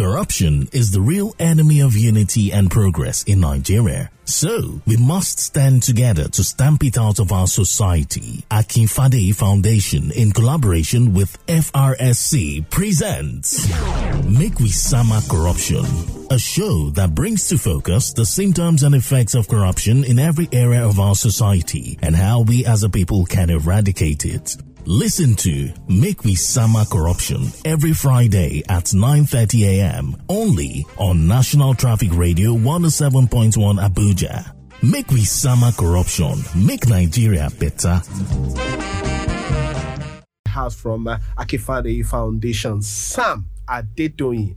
Corruption is the real enemy of unity and progress in Nigeria. So, we must stand together to stamp it out of our society. Akin Fade Foundation, in collaboration with FRSC, presents Make We Sama Corruption, a show that brings to focus the symptoms and effects of corruption in every area of our society and how we as a people can eradicate it. Listen to Make We Sama Corruption every Friday at 9:30 a.m. only on National Traffic Radio 107.1 Abuja. Make We Sama Corruption. Make Nigeria better. House from uh, Akifade Foundation, Sam Adedoyin.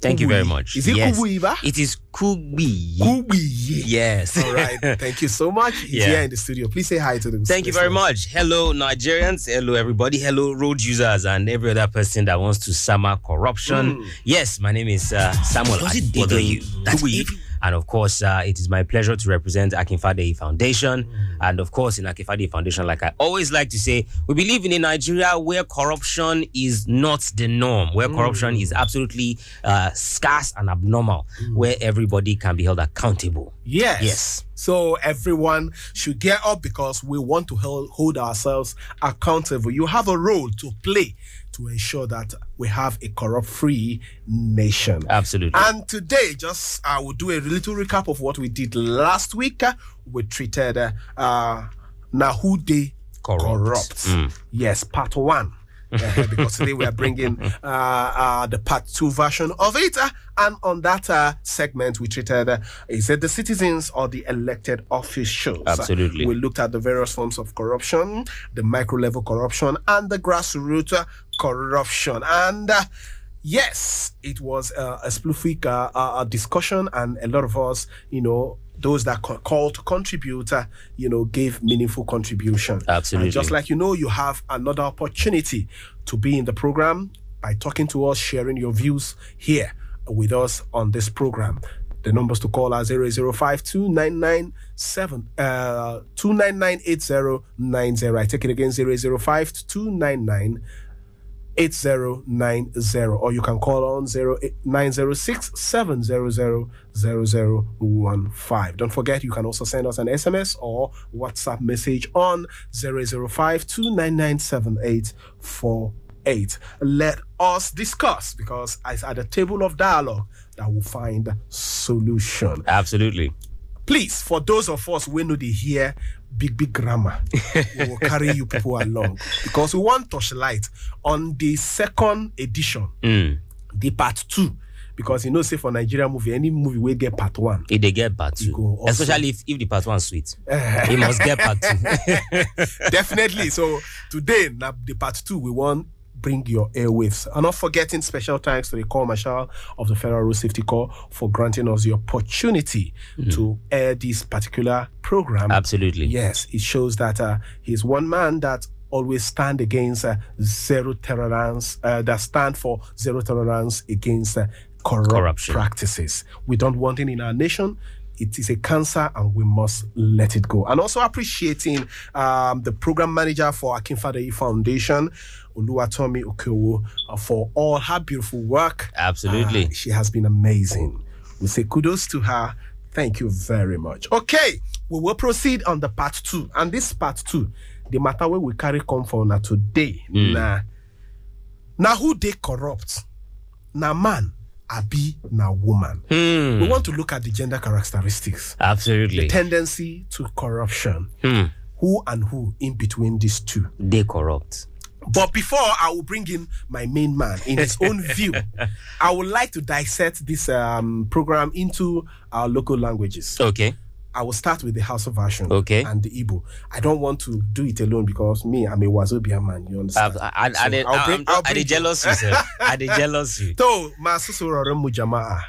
Thank you very much. Is it yes. Kubuyiba? It is Kubi. Kubuyi. Yes. All right. Thank you so much. He's Yeah. here in the studio. Please say hi to them. Thank you very much. Hello, Nigerians. Hello, everybody. Hello, road users and every other person that wants to sama corruption. Yes, my name is uh, Samuel Does it bother Adedoyin. you that Kubi. And of course, uh, it is my pleasure to represent Akinfade Foundation. And of course, in Akinfade Foundation, like I always like to say, we believe in a Nigeria where corruption is not the norm, where corruption is absolutely uh, scarce and abnormal, where everybody can be held accountable. Yes. Yes. So everyone should get up because we want to hold ourselves accountable. You have a role to play to ensure that we have a corrupt-free nation. Absolutely. And today, just I will do a little recap of what we did last week. We treated uh, uh, Nahude Corrupt. corrupt. Mm. Yes, part one. Uh, because today we are bringing uh, uh, the part two version of it. And on that uh, segment, we treated uh, is it the citizens or the elected officials? Absolutely. we looked at the various forms of corruption, the micro level corruption, and the grassroots uh, corruption. And uh, yes, it was uh, a prolific uh, uh, discussion, and a lot of us, you know, those that co- called to contribute, uh, you know, gave meaningful contribution. Absolutely. And just like you know, you have another opportunity to be in the program by talking to us, sharing your views here with us on this program. The numbers to call are 0005 299 uh 299 I take it again 005 299 8090 or you can call on 0906 700 0015. Don't forget you can also send us an SMS or WhatsApp message on 005 299 7848. Let us discuss because it's at the table of dialogue that will find solution Absolutely. please, for those of us who know the hear big, big grammar, we will carry you people along because we want touchlight on the second edition, Mm. the part two. Because you know, say for Nigeria movie, any movie will get part one. If they get part two, especially if, if the part one sweet, he must get part two. Definitely. So today, now the part two, we want bring your airwaves. And not forgetting special thanks to the Corps Marshal of the Federal Road Safety Corps for granting us the opportunity to air this particular program. Absolutely. Yes, it shows that uh, he's one man that always stand against uh, zero tolerance, uh, that stand for zero tolerance against uh, corrupt Corruption. practices. We don't want it in our nation. It is a cancer and we must let it go. And also appreciating um, the program manager for Akinfadeyi Foundation, Oluwatomi Okewo, uh, for all her beautiful work. Absolutely. Uh, she has been amazing. We say kudos to her. Thank you very much. Okay, we will proceed on the part two. And this part two, the matter where we carry come for now today. Nah, now who they corrupt? Now man, abi now woman. Hmm. We want to look at the gender characteristics, Absolutely. The tendency to corruption. Hmm. Who and who in between these two? They corrupt. But before I will bring in my main man in his own view, I would like to dissect this um, program into our local languages. Okay. I will start with the Hausa version Okay. and the Igbo. I don't want to do it alone because me, I'm a Wazobia man. You understand? I, I, I, So I, I'll bring- I, I'll bring they you. jealous you, sir. I they jealous you. To masu sauraron mu jama'a.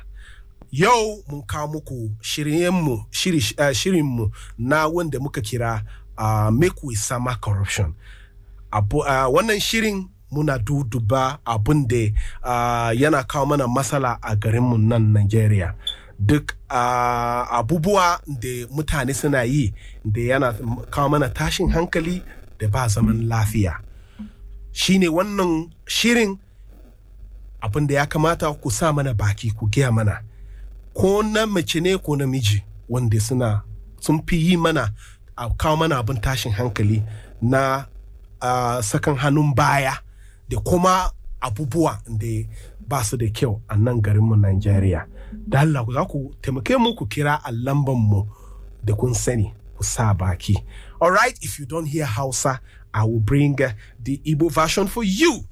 Yau mun kawo muku shiryenmu shiri, uh, shirinmu na wanda muka kira uh, Make We Sama Corruption. Abu, uh, wannan shirin muna duduba abun da uh, yana kawo mana matsala a garinmu nan Nigeria. Duk abubuwa da mutane suna yi da yana kawo mana tashin hankali da ba zaman lafiya. Shine wannan shirin abin da ya kamata ku sa mana baki ku gaya mana ko na mace ne ko namiji wanda suna sun fi yi mana a kawo mana abin tashin hankali na sakan hannun baya da kuma abubuwa da ba su da kyau a nan garinmu Najeriya. Da Allah za ku taimake mu ku kira a lamban mu da kun sani ku sa baki. Alright, if you don't hear Hausa, I will bring the Igbo version for you.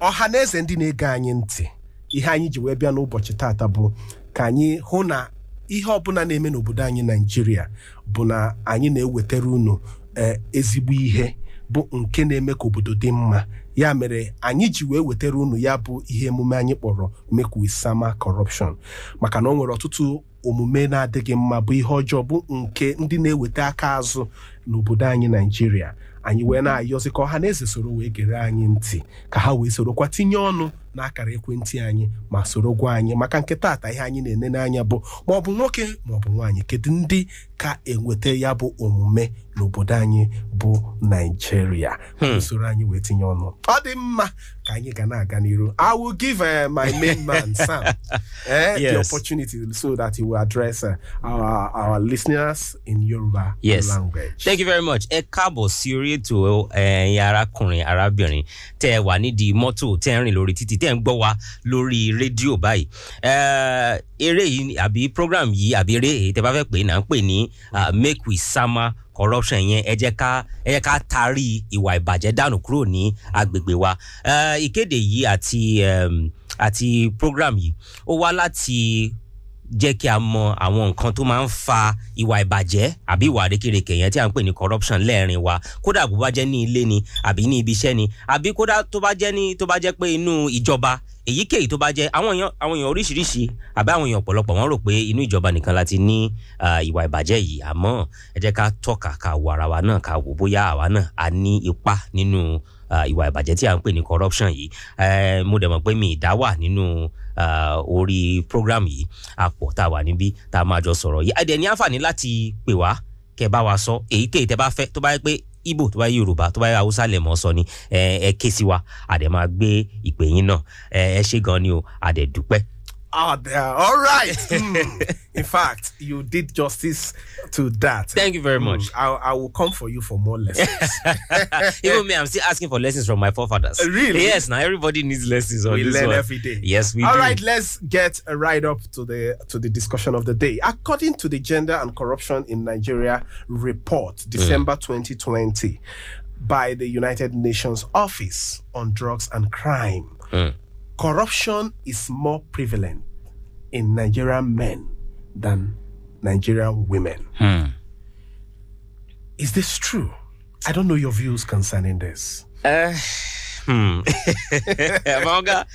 ọhaneze ndị na-ege anyị ntị ihe anyị ji wee bịa n'ụbọchị tata bụ ka anyị hụ na ihe ọbụla na-eme n'obodo anyị naijiria bụ na anyị na-ewetara unu eh, ezigbo ihe bụ nke na-eme ka obodo dị mma ya mere anyị ji wee wetara unu ya bụ ihe emume anyị kpọrọ make we corruption. Maka na o nwere ọtụtụ omume na-adịghị mma bụ ihe ọjọọ bụ nke ndị na-eweta aka azụ n'obodo anyị naijiria anyị wee na-ayọzi ka ọha na eze soro wee gere anyị ntị ka ha wee sorokwa tinye ọnụ n'akara ekwentị anyị ma soro gwa anyị. Maka nke taata ihe anyị na-ene n'anya bụ ma ọ bụ nwoke ma ọ bụ nwaanyị kedu ndị ka enweta ya bụ omume n'obodo anyị bụ naijiria usoro anyị wee tinye ọnụ. Ọ dị mma ka anyị ga na-aga n'iru. I will give uh, my main man sam eh, the Yes. opportunity so that he will address uh, our, our listeners in yoruba Yes. language. Thank you very much. Ẹ káàbọ̀ sí orí ètò ẹ̀yin arákùnrin arábìnrin tẹ́ ẹ wà nídìí mọ́tò tẹ́ ẹ rìn lórí títì tẹ́ ẹ ń gbọ́ wa lórí rédíò báyìí. Eh, eré yìí àbí program yìí àbí eré èyí tẹ́ bá fẹ́ pè é náà ń pè ní ah, make we sama corruption yẹn ẹ jẹ́ ká ẹ jẹ́ ká taari ìwà ìbàjẹ́ dànù kúrò ní agbègbè wa. Ìkéde yìí àti àti program yìí ó wá láti jẹ́ kí a mọ àwọn nǹkan tó máa ń fa ìwà ìbàjẹ́ àbí ìwà àrékèrèkè yẹn tí a ń pè ní corruption lẹ́ẹ̀rin wa. Kódà bó bá jẹ́ ní ilé ni àbí ní ibi iṣẹ́ ni àbí kódà tó bá jẹ́ ní tó bá jẹ́ pé inú ìjọba èyíkéyìí tó bá jẹ́ àwọn èèyàn àwọn èèyàn oríṣiríṣi àbí àwọn èèyàn ọ̀pọ̀lọpọ̀ wọ́n rò pé inú ìjọba nìkan la ti ní ìwà ìbàjẹ́ yìí. Àmọ́ ẹ jẹ́ ká tọ́ka ká wo ara wa náà ká wò bóyá àwa náà a ní ipa nínú ìwà ìbàjẹ́ tí a ń pè ní corruption yìí. Mo dẹ̀ mọ̀ pé mi ì dá wà nínú orí program yìí. Àpọ̀ tá a wà níbí tá a máa jọ sọ̀rọ̀ yìí. Àdẹ̀ ní àǹfààní láti pè wá kẹ́ bá wa sọ. Èyíkéyìí tẹ́ bá fẹ́ tó bá yẹ pé ibo tó bá yẹ yorùbá tó bá yẹ haúsá lẹ̀ mọ́ sọ ni ẹ ké sí wa àdẹ̀ máa gbé ìpè yín náà ẹ ṣé gan ni o àdẹ̀ dúpẹ́. Ah, there. All right. Hmm. In fact, you did justice to that. thank you very Hmm. much. I, I will come for you for more lessons. even me i'm still asking for lessons from my forefathers. Really? yes Now everybody needs lessons on we this learn one. every day. yes we All do. right, let's get uh, right up to the to the discussion of the day. According to the Gender and Corruption in Nigeria report, December 2020, by the United Nations Office on Drugs and Crime, Mm. Corruption is more prevalent in Nigerian men than Nigerian women. Hmm. Is this true? I don't know your views concerning this. Uh, hmm. Manga,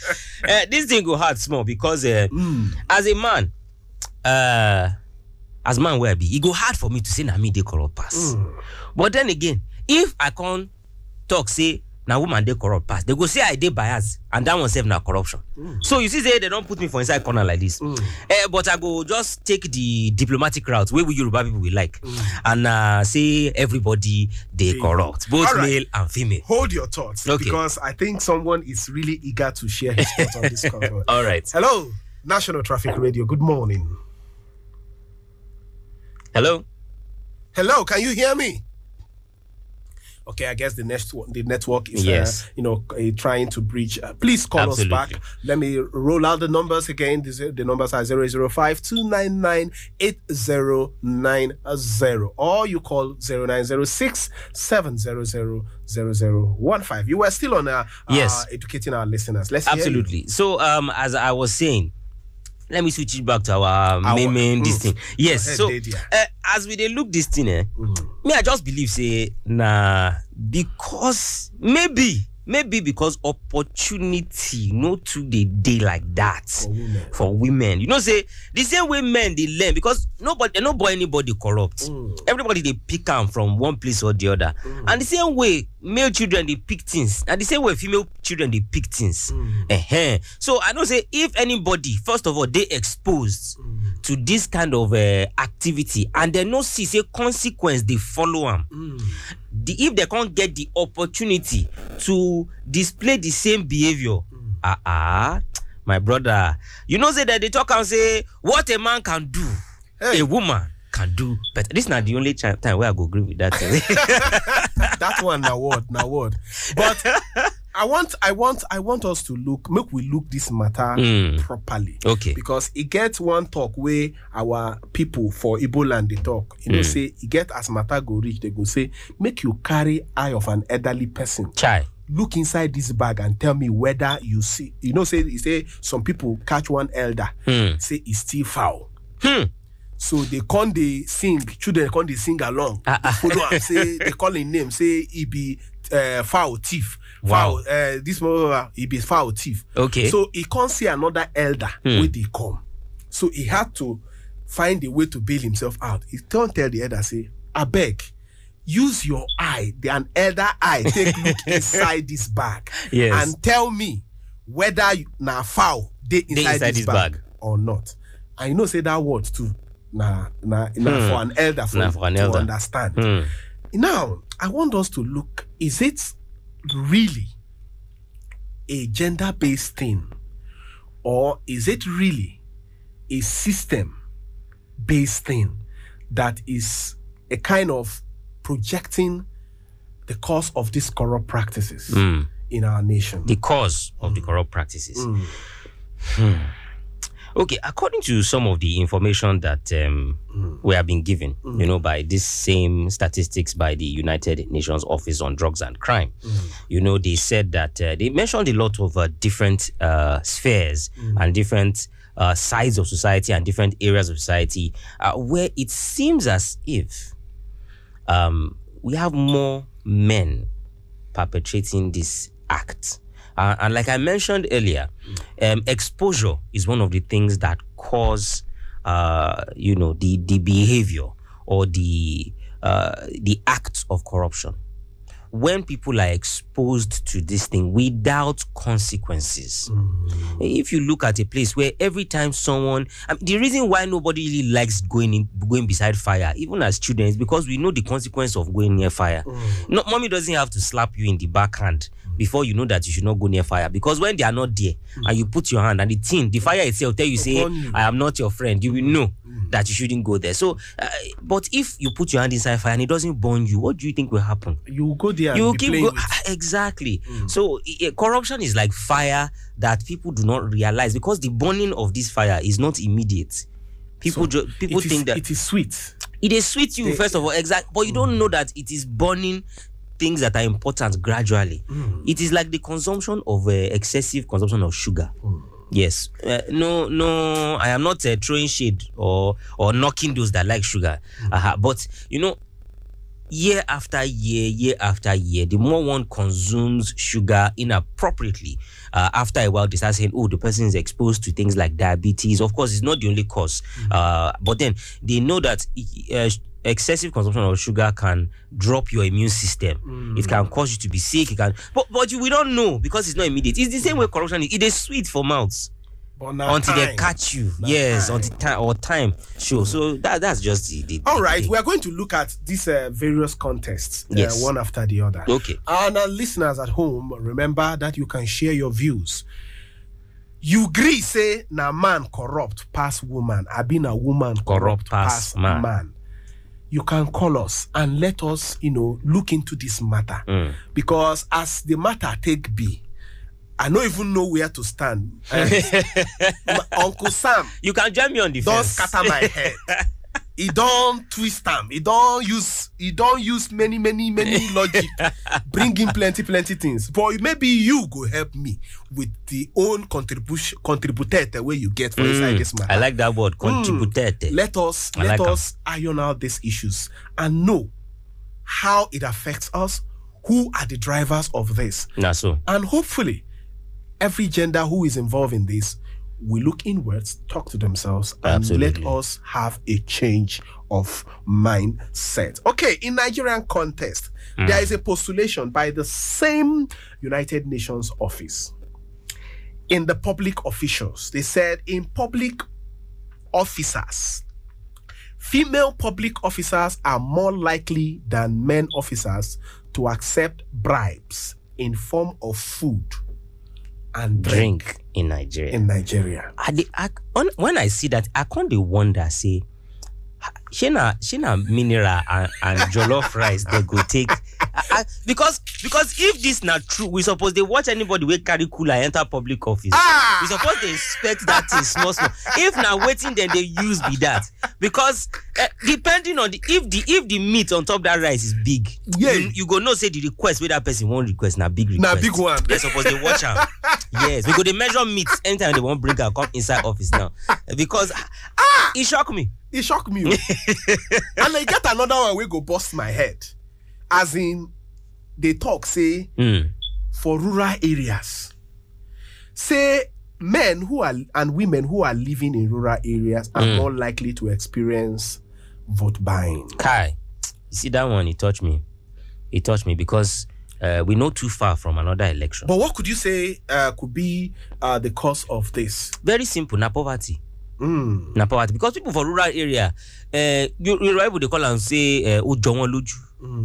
uh, this thing go hard small because uh, Mm. as a man, uh, as man where I be, it go hard for me to say na me dey corrupt pass. Mm. But then again, if I can't talk say na woman dey corrupt pass, they go say I dey bias and that one sef na corruption. So you see say they don put me for inside corner like this. Mm. Eh, but I go just take the diplomatic route wey we Yoruba people we like and uh, say everybody dey corrupt, both male and female. Hold your thoughts because I think someone is really eager to share his thoughts on this cover. All right. Hello, National Traffic Radio. Good morning. Hello. Hello, can you hear me? Okay, I guess the next one, the network is, Yes. uh, you know, uh, trying to breach. Uh, please call Absolutely. us back. Let me roll out the numbers again. This, the numbers are 005 299 8090 or you call 0906 700 0015. You were still on uh, Yes. uh, educating our listeners. Let's. Absolutely. So, um, as I was saying, let me switch it back to our, Our- main main this mm. thing. Yes. so, uh, as we dey look this thing, eh, Mm. me I just believe say na because maybe maybe because opportunity no too dey dey like that. For women. for women you know say the same way men dey learn because nobody no born anybody corrupt Mm. everybody dey pick am from one place or the other and the same way male children dey pick things na the same way female children dey pick things Mm. uh so i know say if anybody first of all dey exposed Mm. to this kind of uh, activity and dem no see say consequence dey follow am Mm. The if they can't get the opportunity to display the same behavior ah ah my brother. You know, say that they talk and say what a man can do, Hey. a woman can do better. This is not the only time where I go agree with that. that one na word na word but i want i want i want us to look make we look this matter Mm. properly okay. because it get one talk wey our people for igbo land they talk you know Mm. say e get as matter go reach they go say make you carry eye of an elderly person Chai. look inside this bag and tell me whether you see you know say say some people catch one elder Hmm. say e still foul Hmm. so they come dey sing children come dey sing along ah. follow am say they call him name say he be uh, foul thief Wow. foul uh, this one he be foul thief Okay. so he can't see another elder Hmm. wey dey come so he had to find a way to bail himself out he don tell the elder say I beg, use your eye the an elder eye take look inside this bag Yes. and tell me whether you- na foul dey inside, inside this, bag, bag. or not and you know say that word too na na na Hmm. for an elder for, Na for an to elder. understand Hmm. now i want us to look is it really a gender-based thing or is it really a system-based thing that is a kind of projecting the cause of these corrupt practices Hmm. in our nation The cause of the corrupt practices. Mm. Okay, according to some of the information that um, we have been given, you know, by this same statistics by the United Nations Office on Drugs and Crime, you know, they said that uh, they mentioned a lot of uh, different uh, spheres and different uh, sides of society and different areas of society uh, where it seems as if um, we have more men perpetrating this act. Uh, and like I mentioned earlier, um, exposure is one of the things that cause, uh, you know, the the behavior or the uh, the act of corruption. When people are exposed to this thing without consequences, mm. if you look at a place where every time someone, I mean, the reason why nobody really likes going in, going beside fire, even as children, is because we know the consequence of going near fire. Mm. No, mommy doesn't have to slap you in the backhand before you know that you should not go near fire. Because when they are not there, mm. and you put your hand and the thing, the fire itself tell you say. "I am not your friend," you will know that you shouldn't go there. So, uh, but if you put your hand inside fire and it doesn't burn you, what do you think will happen? you go there you keep go- exactly. So i- i- corruption is like fire that people do not realize because the burning of this fire is not immediate. People So, ju- people it is, think that it is sweet. It is sweet you They- first of all exact but you don't know that it is burning things that are important gradually. It is like the consumption of uh, excessive consumption of sugar yes uh, no no i am not uh, throwing shade or or knocking those that like sugar uh but you know year after year, year after year, the more one consumes sugar inappropriately, uh, after a while, they start saying, oh, the person is exposed to things like diabetes. Of course, it's not the only cause. Uh, but then they know that uh, excessive consumption of sugar can drop your immune system. It can cause you to be sick. It can, but, but you, we don't know because it's not immediate. It's the same way corruption is. It is sweet for mouths until they catch you. Yes, time. until time or time. Sure. So that, that's just the. the All the right, thing. we are going to look at these uh, various contests, uh, Yes. one after the other. Okay. And our listeners at home, remember that you can share your views. You agree, say, na man corrupt pass woman. I been a woman corrupt, pass pass man. man. You can call us and let us, you know, look into this matter. Mm. Because as the matter take be, I don't even know where to stand. Uncle Sam You can join me on the don fence. scatter my head. He don twist am. He don use he don use many many many logic, bring in plenty plenty things. But maybe you go help me with the own contribution contributed way you get for inside mm, this matter. I like that word, mm. contributed. Let us I let like us iron out these issues and know how it affects us. Who are the drivers of this? So. And hopefully, every gender who is involved in this will look inwards, talk to themselves, and Absolutely. let us have a change of mindset. Okay, in Nigerian context, hmm. there is a postulation by the same United Nations office. In the public officials, they said in public officers, female public officers are more likely than men officers to accept bribes in form of food and drink. Drink. In Nigeria. in Nigeria. I, I, on, when I see that, I can't wonder, say, Shina, Shina mineral and, and jollof rice they go take. I, because because if this not true, we suppose they watch anybody wey carry cooler enter public office. Ah! We suppose they expect that thing small small. If now waiting, then they use be that because uh, depending on the if the if the meat on top that rice is big, Yeah. you, you go know say the request where that person want request na big request. Na big one. They suppose they watch am. yes, we go they measure meat anytime they want bring am come inside office now because ah, it shock me. It shocked me. oh. and I get another one we go bust my head. As in, they talk, say, Mm. for rural areas. Say men who are and women who are living in rural areas are Mm. more likely to experience vote buying. Kai, you see that one? It touched me. It touched me because uh, we know too far from another election. But what could you say uh, could be uh, the cause of this? Very simple. Na poverty. Mm. Na poverty because people for rural area, uh, you you right they call and say uh, "Ojo wọn lójú."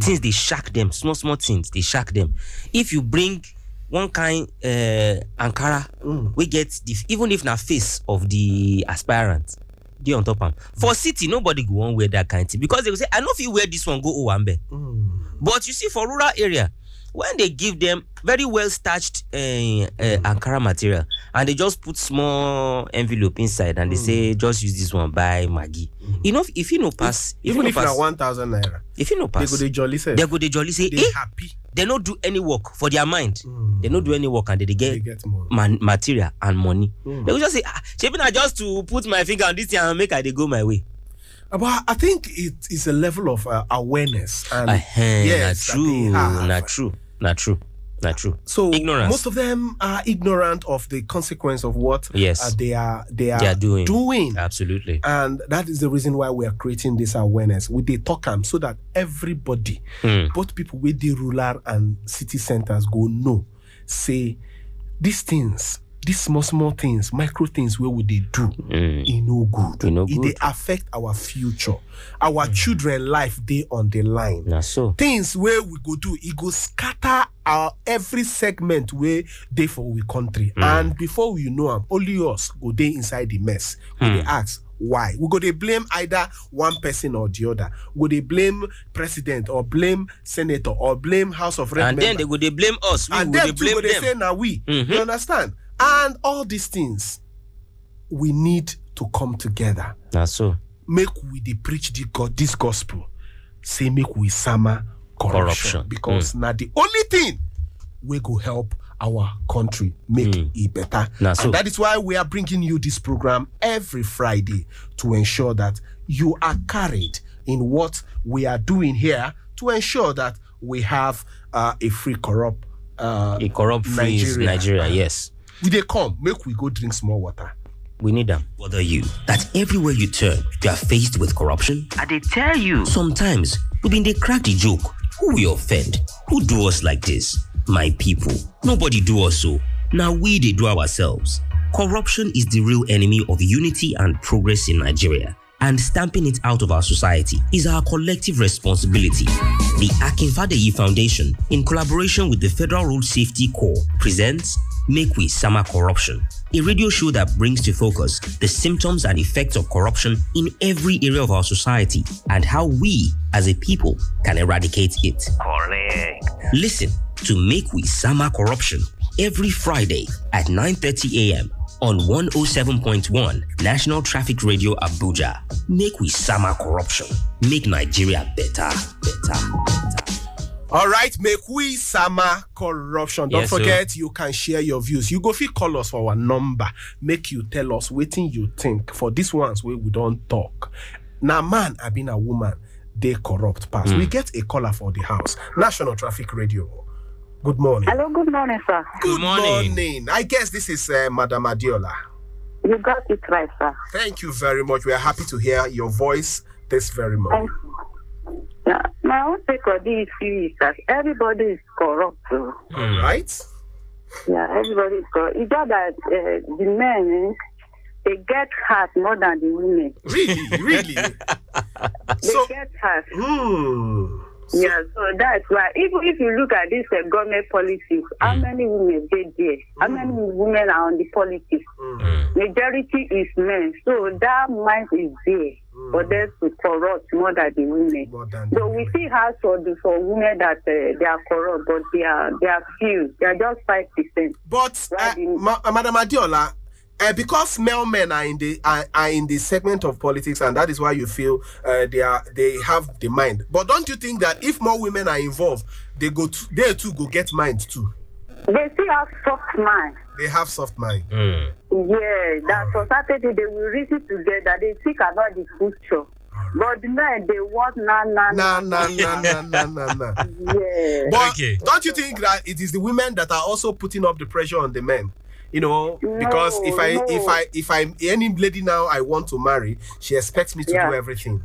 Things they shock them. Small small things they shock them. If you bring one kind uh, Ankara, we get the even if na face of the aspirant. dey on top am for city nobody go wan wear that kind thing because they go say i no fit wear this one go owambe but you see for rural area when they give them very well starched uh, uh, ankara material and they just put small envelope inside and they say just use this one buy maggi. You know if you no pass if you Even no if na one thousand naira, if you no they pass go dey jolly say they go dey jolly say they eh happy. they no do any work for their mind. They no do any work and they dey They get get more. man, material and money. Mm. they go just say ah shebi na just to put my finger on this thing and make i dey go my way? But I think it is a level of uh, awareness and Ehen, yes, that na they true have. na true na true Not true So Ignorance. most of them are ignorant of the consequence of what Yes. uh, they are they are, They are doing. doing. absolutely And that is the reason why we are creating this awareness with the talk am so that everybody, Hmm. both people with the rural and city centers, go know. Say these things, these small small things, micro things where would they do? Mm. E no good. E no E dey good. affect our future. Our children life dey on the line. na so things wey we go do e go scatter our every segment wey dey for we country and before we know am only us go dey inside the mess we dey ask why we go dey blame either one person or the other we go dey blame president or blame senator or blame house of rep and then member they go dey blame us we and go dey them too go blame dey say them na we Mhm. you understand and all these things we need to come together. That's so. Make we preach the God, this gospel. Say make we sama corruption, Corruption. because now the only thing we go help our country make it better. Na so. and that is why we are bringing you this program every friday to ensure that you are carried in what we are doing here to ensure that we have uh, a free corrupt uh, a corrupt free Nigeria. nigeria yes we dey come make we go drink small water we need am bother you that everywhere you turn, you are faced with corruption? I they tell you. Sometimes we been they crack the joke. Who we offend? Who do us like this? My people, nobody do us so. Now we they do ourselves. Corruption is the real enemy of unity and progress in Nigeria. And stamping it out of our society is our collective responsibility. The Akinfadeyi Foundation, in collaboration with the Federal Road Safety Corps, presents Make We Sama Corruption, a radio show that brings to focus the symptoms and effects of corruption in every area of our society and how we, as a people, can eradicate it. Correct. Listen to Make We Sama Corruption every Friday at 9:30 a.m. on 107.1 National Traffic Radio Abuja. Make we sama corruption. Make Nigeria better, better, better. All right, make we sama corruption. Don't Yes, sir. forget, you can share your views. You go fit call us for our number. Make you tell us wetin you think for these ones where we don't talk. Now, man, I been a woman, they corrupt pass. Hmm. We get a caller for the house. National Traffic Radio. Good morning. Hello, good morning, sir. Good morning. morning. I guess this is uh, Madam Adiola. You got it right, sir. Thank you very much. We are happy to hear your voice this very Thank morning. You. Yeah, my own take on this is that everybody is corrupt. oh. All right. Yeah, everybody is corrupt. It's just that uh, the men, eh, they get hurt more than the women. Really, really. They so, get hurt. hmm. Yeah, so that's why. Even if you look at this uh, government politics, how many women they there? How many women are on the politics? Majority is men. So that mind is there for them to corrupt more than the women. Than So the we women. see house for women that uh, they are corrupt, but they are they are few. They are just five percent. But uh, Ma- uh, Madam Adiola, uh, because male men are in the are, are in the segment of politics, and that is why you feel uh, they are they have the mind. But don't you think that if more women are involved, they go to, they too go get mind too? They still have soft mind. They have soft mind. Mm. Yeah, that for Saturday they will reason together. They think about the future. But the men they want na na Nah, nah, nah, nah, nah, nah, nah. Yeah. But Okay. don't you think that it is the women that are also putting up the pressure on the men? You know, because if I No, if. I if I'm any lady now I want to marry, she expects me to Yeah. do everything.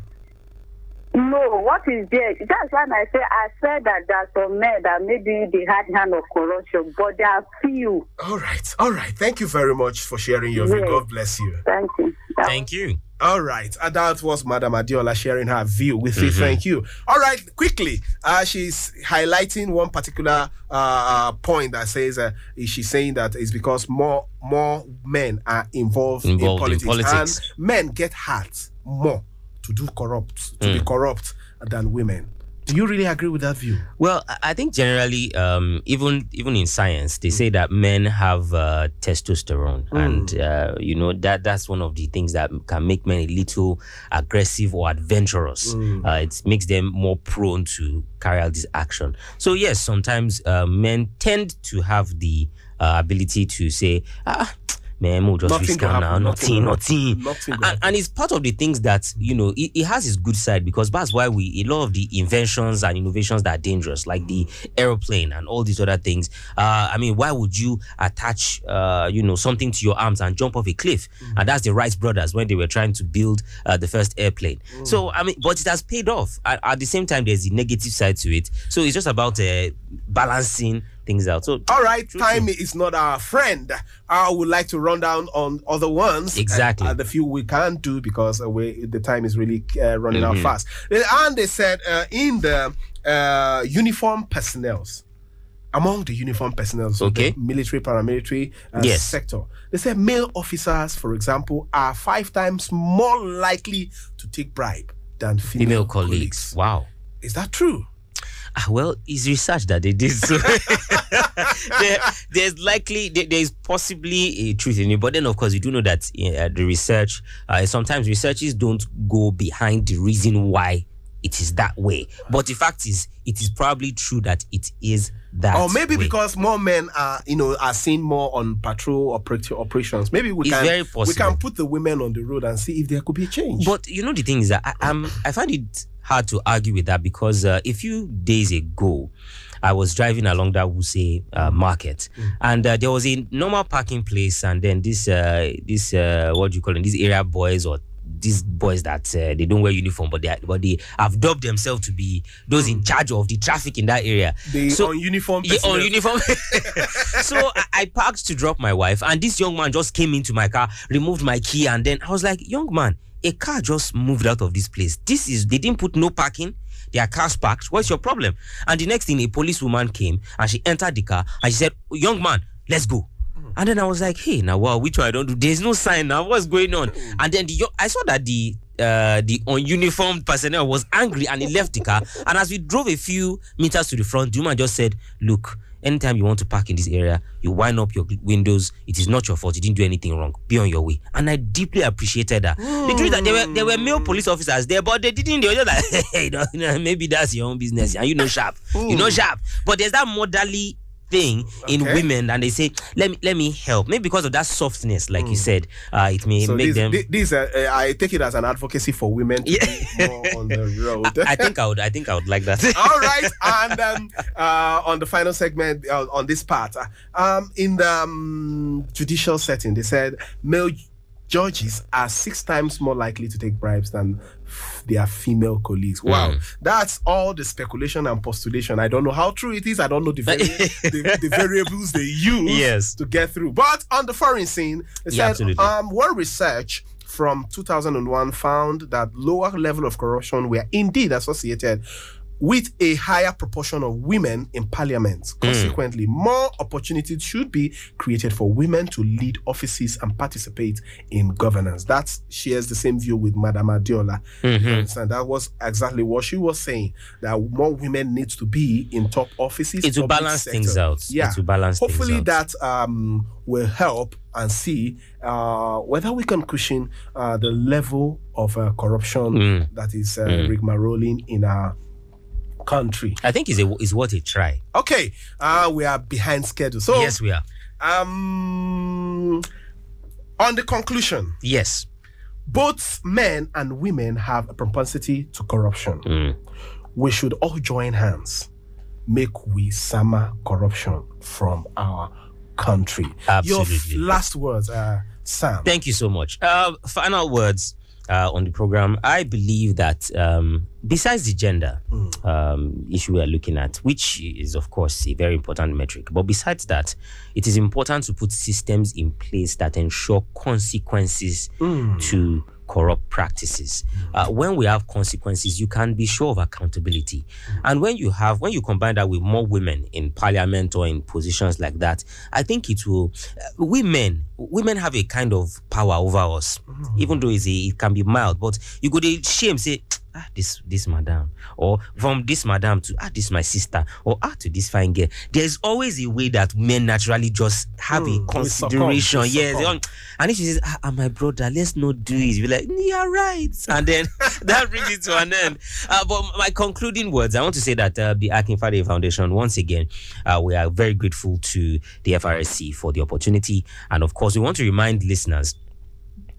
No, what is there? That's why I say I said that there are some men that maybe they had hand of corruption, but there are few. All right, all right. Thank you very much for sharing your view. Yes. God bless you. Thank you. That- Thank you. All right, and that was Madam Adiola sharing her view with you. Thank you. All right, quickly, uh, she's highlighting one particular uh, point that says uh, she's saying that it's because more more men are involved, Involved in in, politics, politics. and men get hurt more to do corrupt to be corrupt than women. Do you really agree with that view? Well, I- think generally, um, even even in science, they say that men have uh, testosterone, and uh, you know that that's one of the things that can make men a little aggressive or adventurous. Uh, it makes them more prone to carry out this action. So yes, sometimes uh, men tend to have the uh, ability to say, ah. Man, we'll just Nothing risk will now. nothing Nothing, nothing. happen, nothing will And, and it's part of the things that you know it, it has its good side because that's why we a lot of the inventions and innovations that are dangerous like the aeroplane and all these other things uh i mean why would you attach uh you know something to your arms and jump off a cliff? And that's the Wright brothers when they were trying to build uh, the first airplane. So i mean but it has paid off. At, at the same time there's the negative side to it. So it's just about uh, balancing things out so All right, True, time is not our friend. I would like to run down on other ones. Exactly. Uh, the few we can't do because uh, we, the time is really uh, running Mm-hmm. out fast. And they said uh, in the uh, uniform personnels, among the uniform personnel, so Okay. the military, paramilitary uh, Yes. sector, they said male officers, for example, are five times more likely to take bribe than female, female colleagues wow Is that true? Ah, well, it's research that they did. So there, there's likely there, there's possibly a truth in it, but then of course you do know that uh, the research uh, sometimes researchers don't go behind the reason why it is that way. But the fact is, it is probably true that it is that. or maybe way. because more men are you know are seen more on patrol operati- operations maybe we It's can very we can put the women on the road and see if there could be a change But you know the thing is that I, I'm I find it hard to argue with that because uh, a few days ago, I was driving along that Wuse uh, market, and uh, there was a normal parking place, and then this uh, this uh, what do you call it? These area boys or these boys that uh, they don't wear uniform, but they are, but they have dubbed themselves to be those in charge of the traffic in that area. the so- on uniform Yeah, on uniform. so I, I parked to drop my wife, and this young man just came into my car, removed my key, and then I was like, "Young man, a car just moved out of this place. This is they didn't put no parking. Their cars parked. What's your problem?" And the next thing, a policewoman came and she entered the car and she said, "Young man, let's go." And then I was like, "Hey, now wow, which one I don't do? There's no sign now. What's going on?" And then the I saw that the uh, the ununiformed personnel was angry and he left the car. And as we drove a few meters to the front, the woman just said, "Look, anytime you want to park in this area, you wind up your windows. It is not your fault. You didn't do anything wrong. Be on your way." And I deeply appreciated that. The truth is that there were there were male police officers there, but they didn't. They were just like, "Hey, you know, maybe that's your own business, and you know sharp, you know sharp." But there's that motherly thing in women and they say let me let me help maybe because of that softness like you said uh it may so make this, them thi- this uh, uh, I take it as an advocacy for women to Yeah. be more on the road. I think I would I think I would like that All right, and um, uh, on the final segment uh, on this part, uh, um, in the um, judicial setting, they said male judges are six times more likely to take bribes than f- their female colleagues. Wow, that's all the speculation and postulation. I don't know how true it is. I don't know the, vari- the, the variables they use Yes. to get through. But on the foreign scene, they Yeah, said um, one research from 2001 found that lower level of corruption were indeed associated with a higher proportion of women in parliament. Consequently, more opportunities should be created for women to lead offices and participate in governance. That shares the same view with Madam Adiola. You understand? That was exactly what she was saying. That more women needs to be in top offices. It will balance sector. things out. Yeah. It balance things Hopefully that um, will help and see uh, whether we can cushion uh, the level of uh, corruption Mm. that is uh, rigmaroling in our country. I think is a it's worth a try. Okay, uh, we are behind schedule. So, yes, we are. um, on the conclusion, Yes. both men and women have a propensity to corruption. Mm. We should all join hands, make we sama corruption from our country. Your Absolutely. last words, uh, Sam. Thank you so much. Uh, final words uh, on the program. I believe that um, besides the gender um, issue we are looking at, which is of course a very important metric, but besides that, it is important to put systems in place that ensure consequences to corrupt practices. Uh, when we have consequences, you can be sure of accountability. And when you have, when you combine that with more women in parliament or in positions like that, I think it will. Uh, women, women have a kind of power over us, even though it's a, it can be mild. But you go to shame say. Ah, this this madam, or from this madam to ah, this my sister, or ah, to this fine girl. There's always a way that men naturally just have Mm, a succumb, consideration. Yes, and if she says, ah, ah, my brother, let's not do it, you're like, yeah, right. And then that brings it to an end. Uh, but my concluding words, I want to say that uh, the Akin Fade Foundation, once again, uh, we are very grateful to the FRSC for the opportunity. And of course, we want to remind listeners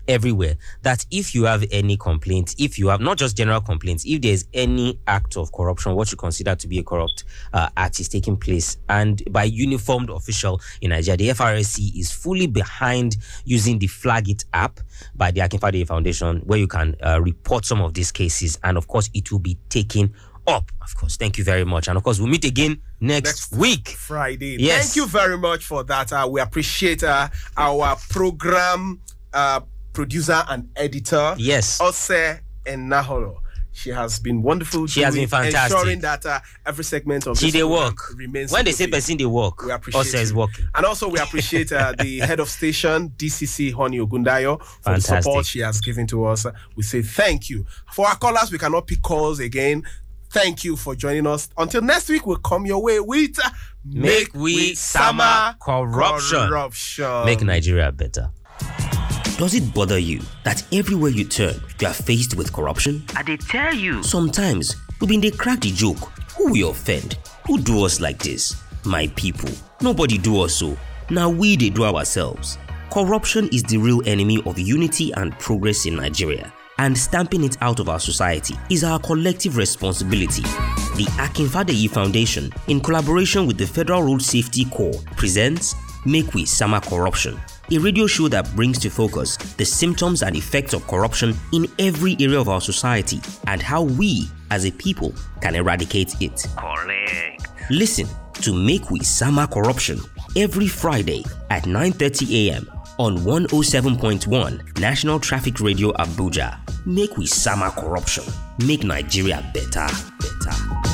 everywhere that if you have any complaint, if you have not just general complaints, if there's any act of corruption, what you consider to be a corrupt uh, act is taking place, and by uniformed official in Nigeria, the FRSC is fully behind using the Flag It app by the Akinfade Foundation, where you can uh, report some of these cases, and of course, it will be taken up. Of course, thank you very much, and of course, we'll meet again next, Next week. Friday. Yes. Thank you very much for that. Uh, we appreciate uh, our program uh, producer and editor, Yes. Ose Enaholo. She has been wonderful. She has been fantastic. Ensuring that uh, every segment of this they work. remains. When they say person, they work. We appreciate Us is working. And also, we appreciate uh, the head of station, DCC Honey Ogundayo, for the support she has given to us. We say thank you. For our callers, we cannot pick calls again. Thank you for joining us. Until next week, we'll come your way with uh, Make We Sama Corruption. corruption. Make Nigeria better. Does it bother you that everywhere you turn, you are faced with corruption? I they tell you. Sometimes, we been they crack the joke. Who we offend? Who do us like this? My people. Nobody do us so. Now we they do ourselves. Corruption is the real enemy of unity and progress in Nigeria. And stamping it out of our society is our collective responsibility. The Akinfadeyi Foundation, in collaboration with the Federal Road Safety Corps, presents Make We Sama Corruption, a radio show that brings to focus the symptoms and effects of corruption in every area of our society and how we, as a people, can eradicate it. Correct. Listen to Make We Sama Corruption every Friday at 9:30 a.m. on 107.1 National Traffic Radio Abuja. Make we sama corruption. Make Nigeria better, better.